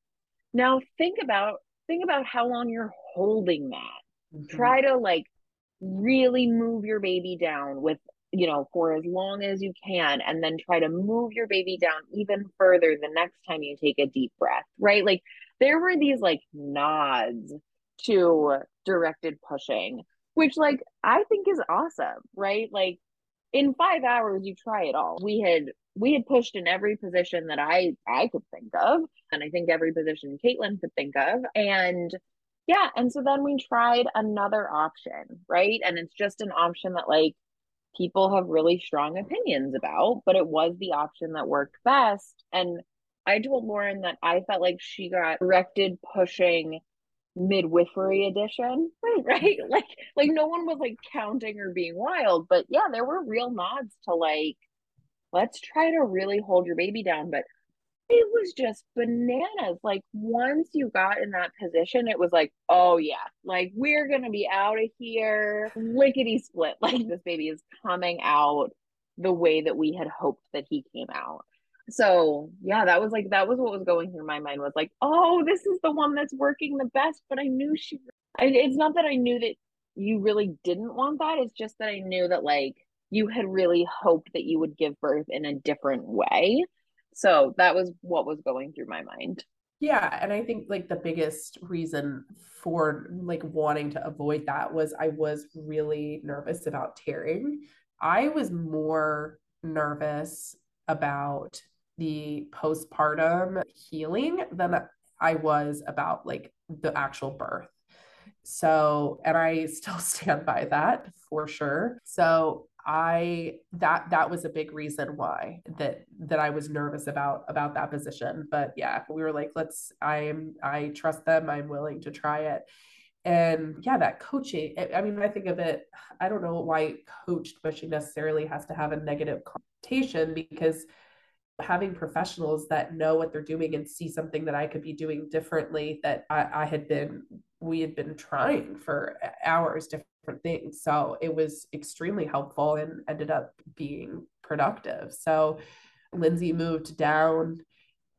now think about think about how long you're holding that. Mm-hmm. Try to like really move your baby down with you know for as long as you can and then try to move your baby down even further the next time you take a deep breath right like there were these like nods to directed pushing which like i think is awesome right like in 5 hours you try it all we had we had pushed in every position that i i could think of and i think every position caitlin could think of and yeah and so then we tried another option right and it's just an option that like people have really strong opinions about, but it was the option that worked best. And I told Lauren that I felt like she got directed pushing midwifery edition right like like no one was like counting or being wild but yeah there were real nods to like let's try to really hold your baby down but it was just bananas. Like once you got in that position, it was like, oh yeah, like we're gonna be out of here, lickety split. Like this baby is coming out the way that we had hoped that he came out. So yeah, that was like that was what was going through my mind was like, oh, this is the one that's working the best. But I knew she. I, it's not that I knew that you really didn't want that. It's just that I knew that like you had really hoped that you would give birth in a different way so that was what was going through my mind. Yeah, and I think like the biggest reason for like wanting to avoid that was I was really nervous about tearing. I was more nervous about the postpartum healing than I was about like the actual birth. So, and I still stand by that for sure. So, I that that was a big reason why that that I was nervous about about that position. But yeah, we were like, let's I'm I trust them. I'm willing to try it. And yeah, that coaching, I mean, I think of it, I don't know why coached pushing necessarily has to have a negative connotation because having professionals that know what they're doing and see something that I could be doing differently that I, I had been, we had been trying for hours, different things. So it was extremely helpful and ended up being productive. So Lindsay moved down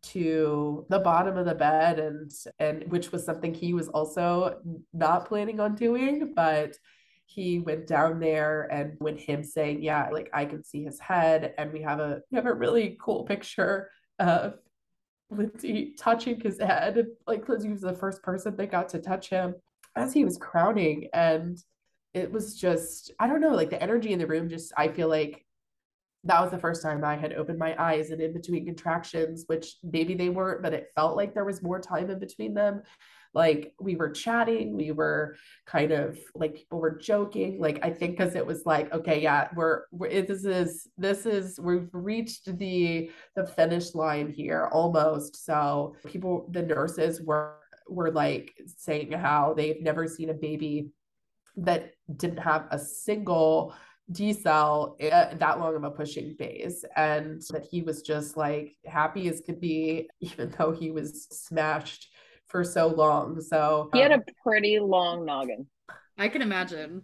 to the bottom of the bed and and which was something he was also not planning on doing but he went down there and when him saying yeah like i can see his head and we have a we have a really cool picture of lindsay touching his head. Like lindsay was the first person that got to touch him as he was crowning and it was just i don't know like the energy in the room just i feel like that was the first time i had opened my eyes and in between contractions which maybe they weren't but it felt like there was more time in between them like we were chatting we were kind of like people were joking like i think because it was like okay yeah we're, we're this is this is we've reached the the finish line here almost. So people the nurses were were like saying how they've never seen a baby that didn't have a single decel uh, that long of a pushing phase and that he was just like happy as could be even though he was smashed for so long so he had um, a pretty long noggin. I can imagine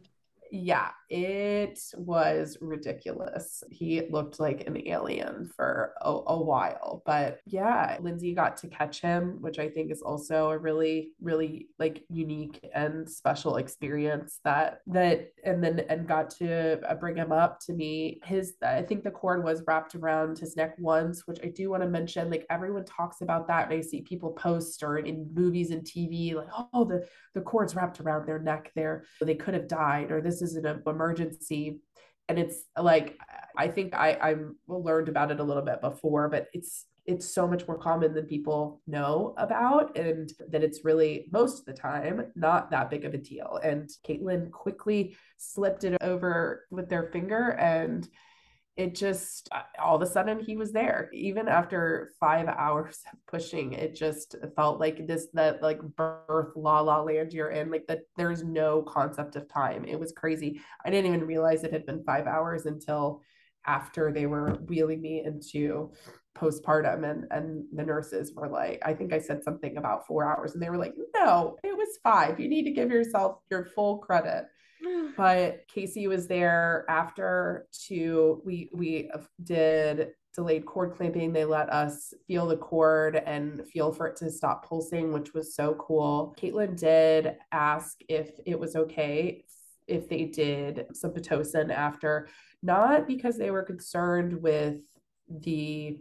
yeah, it was ridiculous. He looked like an alien for a, a, while. But yeah, Lindsay got to catch him, which I think is also a really, really like unique and special experience that that and then and got to uh, bring him up to me. His I think the cord was wrapped around his neck once, which I do want to mention. Like everyone talks about that, and I see people post or in movies and TV, like, oh, the the cord's wrapped around their neck there. They could have died, or this is an emergency. And it's like i think i i learned about it a little bit before but it's it's so much more common than people know about and that it's really most of the time not that big of a deal. And caitlin quickly slipped it over with their finger and it just uh, all of a sudden he was there. Even after five hours of pushing it just felt like this that like birth la la land you're in like that there's no concept of time. It was crazy. I didn't even realize it had been five hours until after they were wheeling me into postpartum and and the nurses were like i think i said something about four hours and they were like no it was five. You need to give yourself your full credit but Casey was there after to we we did delayed cord clamping. They let us feel the cord and feel for it to stop pulsing, which was so cool. Caitlin did ask if it was okay if they did some Pitocin after, not because they were concerned with the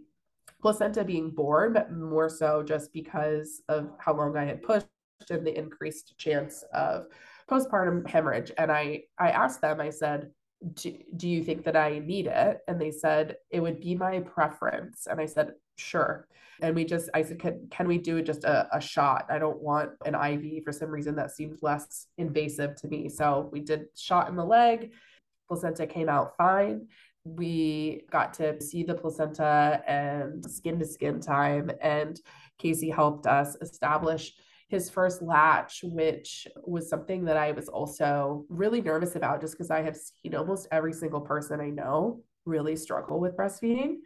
placenta being born, but more so just because of how long I had pushed and the increased chance of postpartum hemorrhage. And I I asked them, I said, do, do you think that I need it? And they said, it would be my preference. And I said, sure. And we just, I said, can, can we do just a, a shot? I don't want an IV for some reason that seemed less invasive to me. So we did shot in the leg. Placenta came out fine. We got to see the placenta and skin to skin time. And Casey helped us establish his first latch, which was something that I was also really nervous about just because I have seen almost every single person I know really struggle with breastfeeding,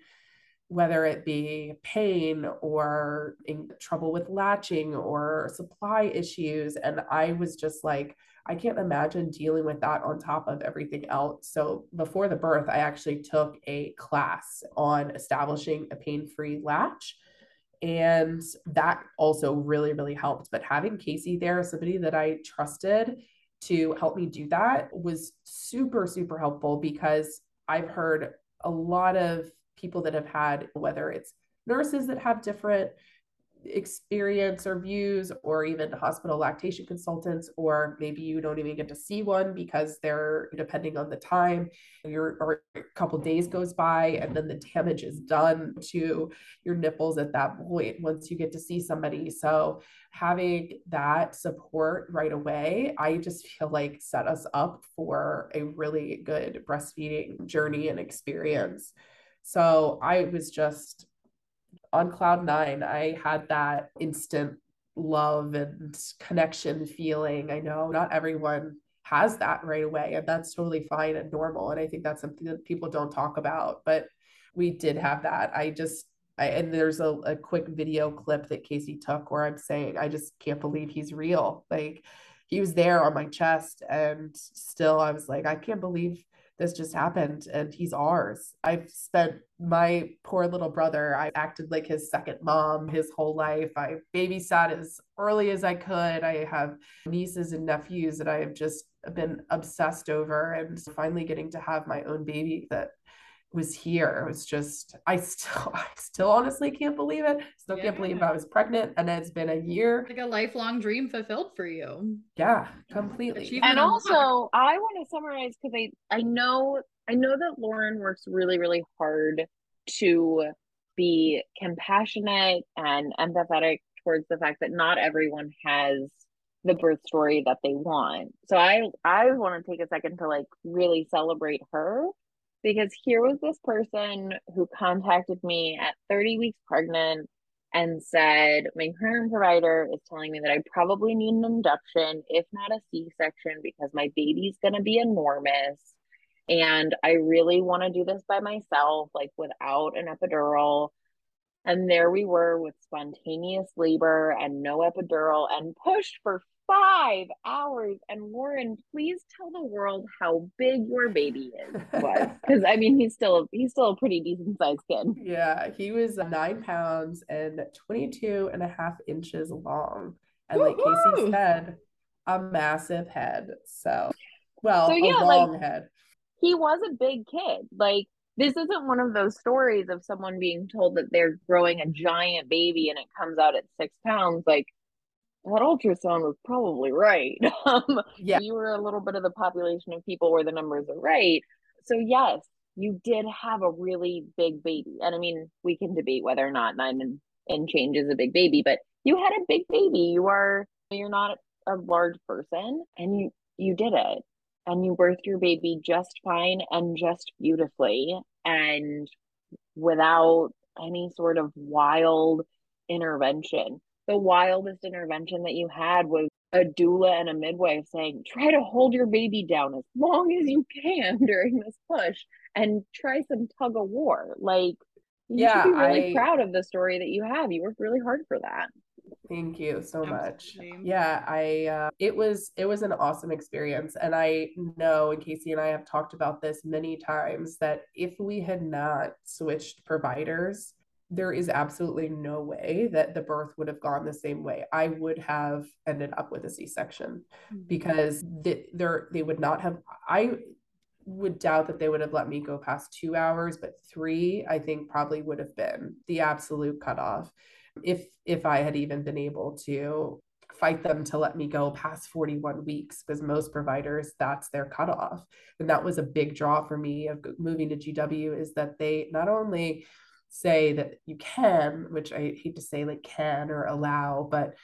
whether it be pain or in trouble with latching or supply issues. And I was just like, I can't imagine dealing with that on top of everything else. So before the birth, I actually took a class on establishing a pain free latch and that also really, really helped. But having Casey there, somebody that I trusted to help me do that, was super, super helpful because I've heard a lot of people that have had, whether it's nurses that have different experience or views or even hospital lactation consultants or maybe you don't even get to see one because they're depending on the time. Your or a couple days goes by and then the damage is done to your nipples at that point once you get to see somebody. So having that support right away i just feel like set us up for a really good breastfeeding journey and experience. So i was just on cloud nine. I had that instant love and connection feeling. I know not everyone has that right away, and that's totally fine and normal. And I think that's something that people don't talk about, but we did have that. I just, I, and there's a, a quick video clip that Casey took where I'm saying, I just can't believe he's real. Like, he was there on my chest, and still, I was like, I can't believe this just happened and he's ours. I've spent my poor little brother, I acted like his second mom his whole life. I babysat as early as I could. I have nieces and nephews that I have just been obsessed over and finally getting to have my own baby that was here. It was just I still I still honestly can't believe it. Still yeah. can't believe I was pregnant and it's been a year. Like a lifelong dream fulfilled for you. Yeah, completely. And also I want to summarize because I I know I know that Lauren works really, really hard to be compassionate and empathetic towards the fact that not everyone has the birth story that they want. So I I want to take a second to like really celebrate her because here was this person who contacted me at 30 weeks pregnant and said, My current provider is telling me that I probably need an induction, if not a C section, because my baby's going to be enormous. And I really want to do this by myself, like without an epidural. And there we were with spontaneous labor and no epidural and pushed for five hours. And Lauren, please tell the world how big your baby is was. Because I mean he's still he's still a pretty decent sized kid. Yeah, he was nine pounds and 22 and a half inches long. And like Woo-hoo! Casey said, a massive head. So well, so, yeah, a long like, head. He was a big kid. Like this isn't one of those stories of someone being told that they're growing a giant baby and it comes out at six pounds. Like that ultrasound was probably right. Um, yeah. You were a little bit of the population of people where the numbers are right. So, yes, you did have a really big baby. And I mean, we can debate whether or not nine and, and change is a big baby, but you had a big baby. You are, you're not a large person and you, you did it. And you birthed your baby just fine and just beautifully and without any sort of wild intervention the wildest intervention that you had was a doula and a midwife saying, try to hold your baby down as long as you can during this push and try some tug of war. Like, You Yeah, should be really I- proud of the story that you have. You worked really hard for that. Thank you so much. Absolutely. Yeah, I uh, it was it was an awesome experience and I know and Casey and I have talked about this many times that if we had not switched providers, there is absolutely no way that the birth would have gone the same way. I would have ended up with a C-section hmm. because the, they're, they would not have I would doubt that they would have let me go past two hours, but three, I think probably would have been the absolute cutoff. If if I had even been able to fight them to let me go past 41 weeks, because most providers that's their cutoff. And that was a big draw for me of moving to GW is that they not only say that you can, which I hate to say like can or allow, but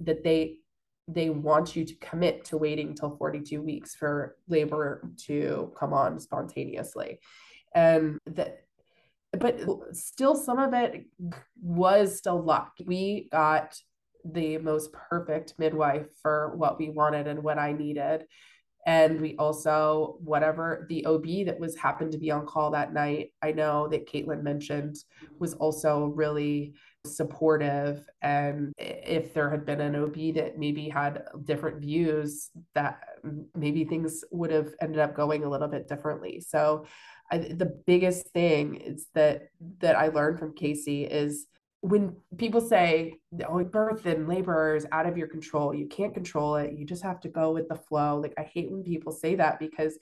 that they they want you to commit to waiting until 42 weeks for labor to come on spontaneously. And that but still some of it was still luck. We got the most perfect midwife for what we wanted and what i needed and we also whatever the ob that was happened to be on call that night i know that caitlin mentioned was also really supportive. And if there had been an ob that maybe had different views that maybe things would have ended up going a little bit differently. So I, the biggest thing is that that i learned from casey is when people say oh birth and labor is out of your control. You can't control it. You just have to go with the flow. Like i hate when people say that because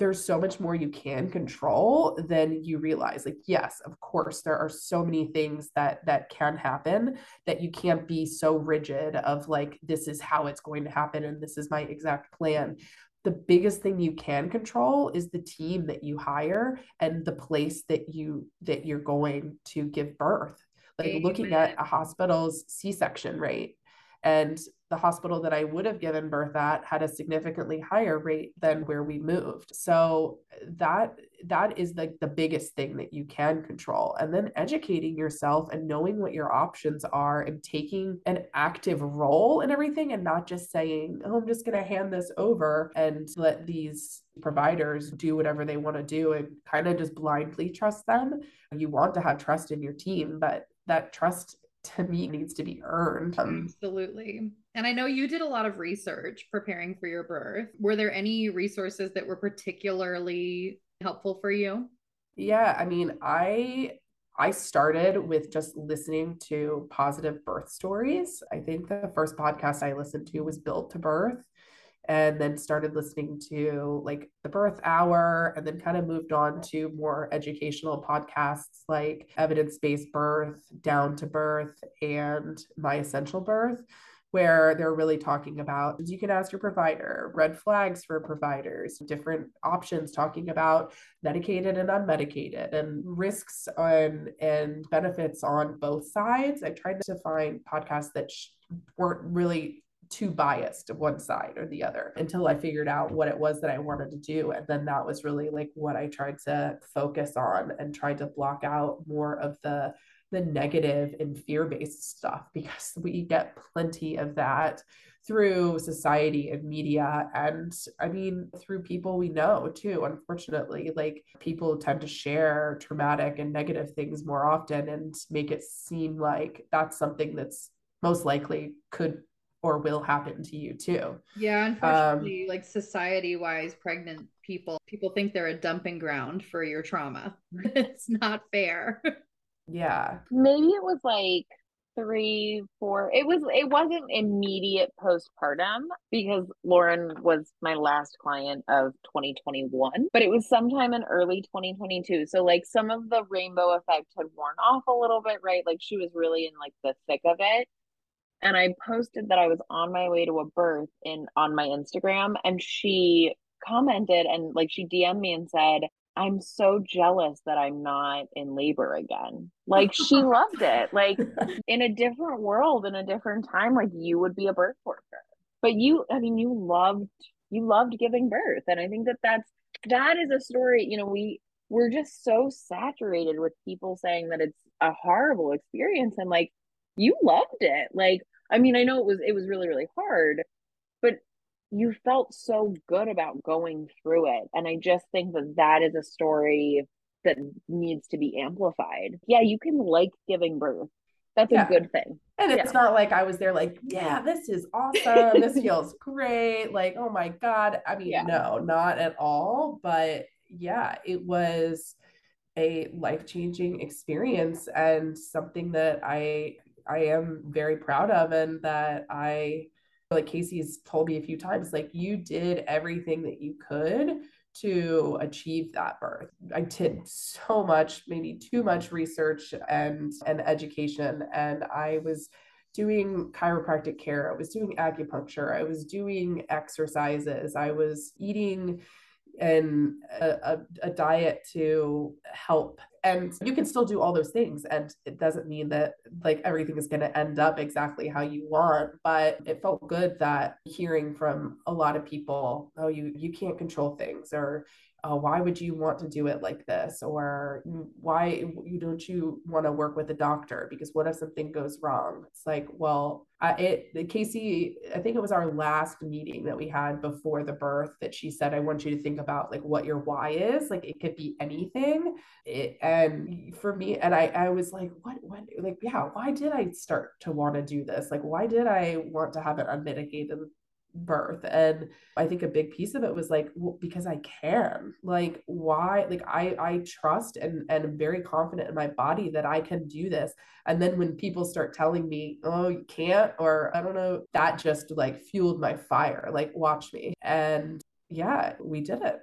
there's so much more you can control than you realize. Like yes of course there are so many things that that can happen that you can't be so rigid of like this is how it's going to happen and this is my exact plan. The biggest thing you can control is the team that you hire and the place that you that you're going to give birth like looking at a hospital's c-section rate and the hospital that I would have given birth at had a significantly higher rate than where we moved. So that that is like the, the biggest thing that you can control. And then educating yourself and knowing what your options are and taking an active role in everything and not just saying, "Oh, I'm just going to hand this over and let these providers do whatever they want to do and kind of just blindly trust them." You want to have trust in your team, but that trust to me needs to be earned. Um, Absolutely. And I know you did a lot of research preparing for your birth. Were there any resources that were particularly helpful for you? Yeah, I mean, I I started with just listening to positive birth stories. I think the first podcast I listened to was Built to Birth and then started listening to like the birth hour and then kind of moved on to more educational podcasts like evidence-based birth down to birth and my essential birth where they're really talking about you can ask your provider red flags for providers different options talking about medicated and unmedicated and risks on and benefits on both sides. I tried to find podcasts that sh- weren't really too biased to one side or the other until I figured out what it was that I wanted to do. And then that was really like what I tried to focus on and tried to block out more of the the negative and fear-based stuff because we get plenty of that through society and media and i mean through people we know too unfortunately like people tend to share traumatic and negative things more often and make it seem like that's something that's most likely could or will happen to you too. Yeah, unfortunately, um, like society wise, pregnant people people think they're a dumping ground for your trauma. it's not fair. Yeah. Maybe it was like three, four. It was it wasn't immediate postpartum because Lauren was my last client of 2021, but it was sometime in early 2022. So like some of the rainbow effect had worn off a little bit, right? Like she was really in like the thick of it and I posted that I was on my way to a birth in on my Instagram and she commented and like she DM'd me and said, I'm so jealous that I'm not in labor again. Like she loved it. Like in a different world, in a different time, like you would be a birth worker. But you, I mean, you loved you loved giving birth, and I think that that's that is a story. You know, we we're just so saturated with people saying that it's a horrible experience, and like you loved it. Like I mean, I know it was it was really really hard, but you felt so good about going through it, and I just think that that is a story that needs to be amplified. Yeah, you can like giving birth. That's Yeah. a good thing. And it's not like I was there like, yeah, this is awesome. This feels great. Like, oh my God. I mean, Yeah. no, not at all. But yeah, it was a life-changing experience and something that I I am very proud of and that I like Casey's told me a few times, like you did everything that you could to achieve that birth. I did so much, maybe too much research and and education and I was doing chiropractic care, I was doing acupuncture, I was doing exercises, I was eating and a, a, diet to help. And you can still do all those things and it doesn't mean that like everything is going to end up exactly how you want but it felt good that hearing from a lot of people oh you you can't control things or oh, why would you want to do it like this? or mm, why you don't you want to work with a doctor? Because what if something goes wrong? It's like well I, it casey i think it was our last meeting that we had before the birth that she said i want you to think about like what your why is. Like it could be anything. It, and for me and i i was like what what like yeah why did i start to want to do this? Like why did i want to have an unmedicated birth and i think a big piece of it was like well, because i can like why like i i trust and and am very confident in my body that i can do this and then when people start telling me oh you can't or i don't know that just like fueled my fire like watch me and yeah we did it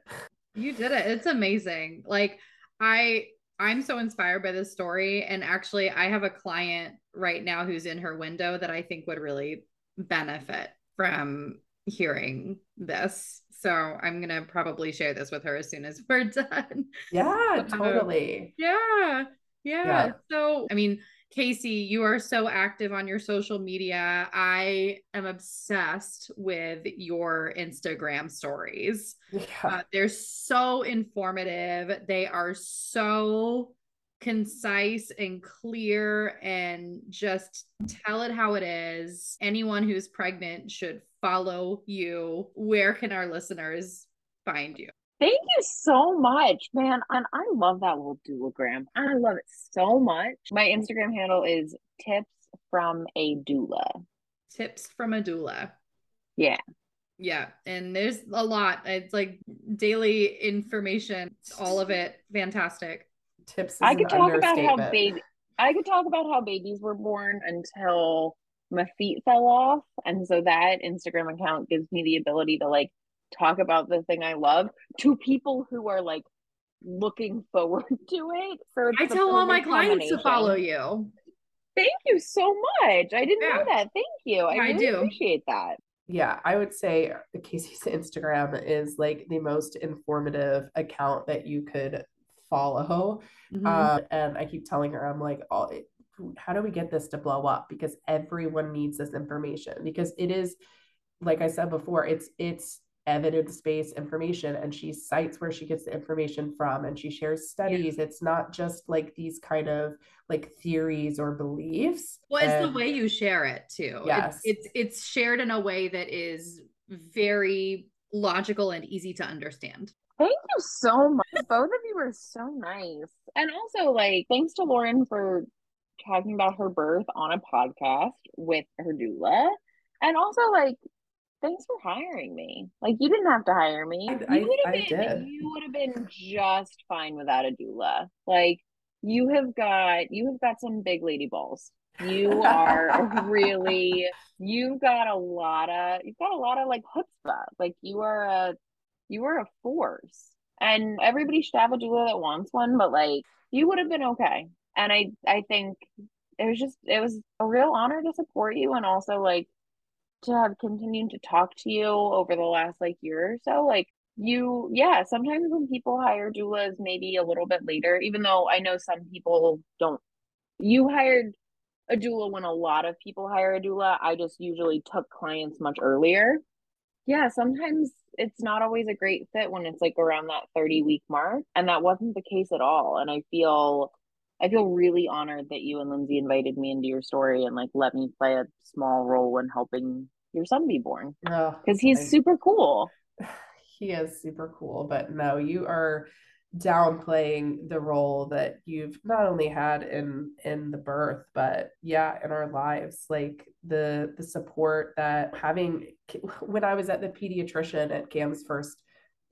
You did it. It's amazing. Like I I'm so inspired by this story and actually I have a client right now who's in her window that I think would really benefit from hearing this. So I'm going to probably share this with her as soon as we're done. yeah Uh, totally Yeah. Yeah. Yeah. So, I mean, Casey, you are so active on your social media. I am obsessed with your Instagram stories. yeah Uh, they're so informative. They are so concise and clear and just tell it how it is. Anyone who's pregnant should follow you. Where can our listeners find you? Thank you so much, man. And I love that little doulagram. I love it so much. My Instagram handle is tips from a doula. Tips from a doula. Yeah. Yeah, and there's a lot. It's like daily information, all of it fantastic. Tips I could talk about how baby I could talk about how babies were born until my feet fell off. And so that Instagram account gives me the ability to like talk about the thing I love to people who are like looking forward to it. So I tell all my clients to follow you. Thank you so much. I didn't Yeah. know that. Thank you. I Yeah, I do. appreciate that. yeah, I would say Casey's Instagram is like the most informative account that you could follow. Mhm. Uh, and I keep telling her, I'm like, oh, how do we get this to blow up? Because everyone needs this information. Because it is, like I said before, it's it's evidence-based information, and she cites where she gets the information from, and she shares studies. It's not just like these kind of like theories or beliefs. Well, it's the way you share it too. Yes. It's, it's it's shared in a way that is very logical and easy to understand. Thank you so much. Both of you are so nice. And also, like, thanks to Lauren for talking about her birth on a podcast with her doula. And also, like, thanks for hiring me. Like, you didn't have to hire me. I- you would have been, did. you would have been just fine without a doula. Like, you have got, you have got some big lady balls. You are really, you've got a lot of, you've got a lot of like chutzpah. Like, you are a, you were a force. And everybody should have a doula that wants one, but like you would have been okay. And I I think it was just it was a real honor to support you and also like to have continued to talk to you over the last like year or so. Like you yeah, sometimes when people hire doulas maybe a little bit later, even though I know some people don't you hired a doula when a lot of people hire a doula. I just usually took clients much earlier yeah, sometimes it's not always a great fit when it's like around that 30 week mark. And that wasn't the case at all. And I feel I feel really honored that you and Lindsay invited me into your story and like let me play a small role in helping your son be born. Oh, Because he's I- super cool. he is super cool but no you are downplaying the role that you've not only had in in the birth but yeah in our lives like the the support that having when i was at the pediatrician at cam's first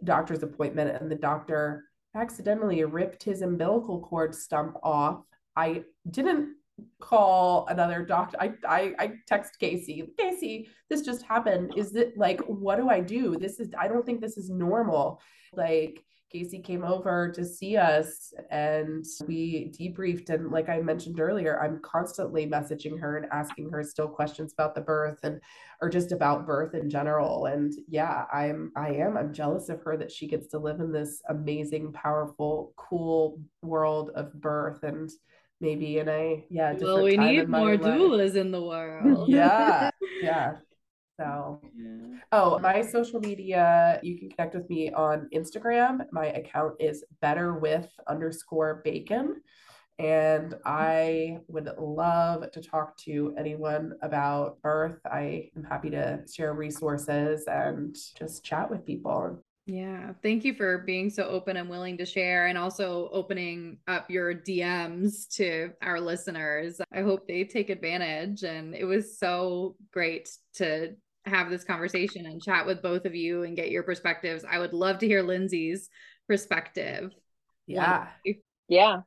doctor's appointment and the doctor accidentally ripped his umbilical cord stump off i didn't call another doctor I, I i text casey casey this just happened. Is it like what do i do? This is i don't think this is normal. Like Casey came over to see us and we debriefed. And like I mentioned earlier, I'm constantly messaging her and asking her still questions about the birth and or just about birth in general. And yeah, I'm I am I'm jealous of her that she gets to live in this amazing, powerful, cool world of birth and maybe in a yeah well we need more doulas in the world yeah yeah so, yeah. oh, my social media, you can connect with me on Instagram. My account is better with underscore bacon. And I would love to talk to anyone about birth. I am happy to share resources and just chat with people. Yeah. Thank you for being so open and willing to share and also opening up your DMs to our listeners. I hope they take advantage. And it was so great to have this conversation and chat with both of you and get your perspectives. I would love to hear Lindsay's perspective. Yeah. Yeah.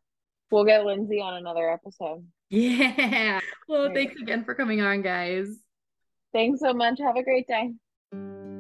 We'll get Lindsay on another episode. Yeah. Well, thanks again for coming on, guys. Thanks so much. Have a great day.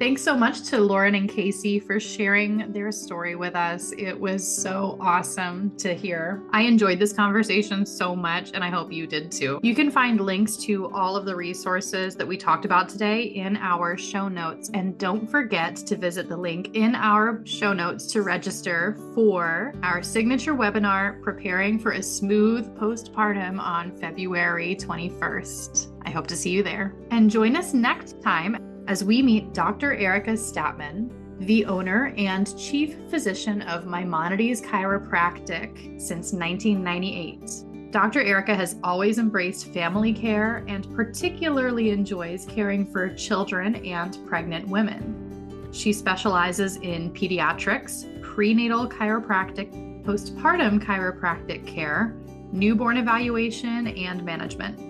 Thanks so much to Lauren and Casey for sharing their story with us. It was so awesome to hear. I enjoyed this conversation so much, and I hope you did too. You can find links to all of the resources that we talked about today in our show notes. And don't forget to visit the link in our show notes to register for our signature webinar, Preparing for a Smooth Postpartum on February 21st. I hope to see you there. And join us next time as we meet Dr. Erica Statman, the owner and chief physician of Maimonides Chiropractic since 1998. Dr. Erica has always embraced family care and particularly enjoys caring for children and pregnant women. She specializes in pediatrics, prenatal chiropractic, postpartum chiropractic care, newborn evaluation, and management.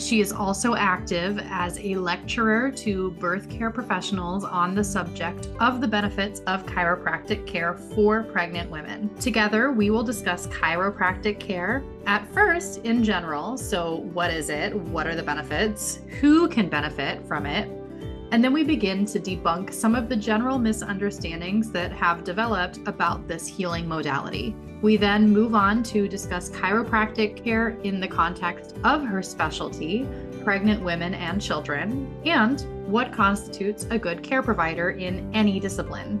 She is also active as a lecturer to birth care professionals on the subject of the benefits of chiropractic care for pregnant women. Together, we will discuss chiropractic care at first in general. So, what is it? What are the benefits? Who can benefit from it? And then we begin to debunk some of the general misunderstandings that have developed about this healing modality. We then move on to discuss chiropractic care in the context of her specialty, pregnant women and children, and what constitutes a good care provider in any discipline.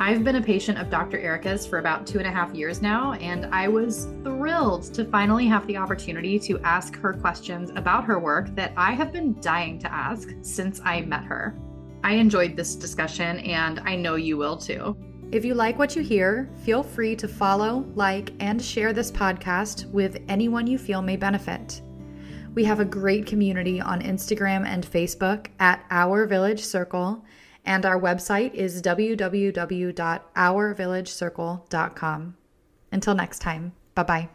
I've been a patient of Dr. Erica's for about two and a half years now, and I was thrilled to finally have the opportunity to ask her questions about her work that I have been dying to ask since I met her. I enjoyed this discussion, and I know you will too. If you like what you hear, feel free to follow, like, and share this podcast with anyone you feel may benefit. We have a great community on Instagram and Facebook at Our Village Circle, and our website is www.ourvillagecircle.com. Until next time, bye bye.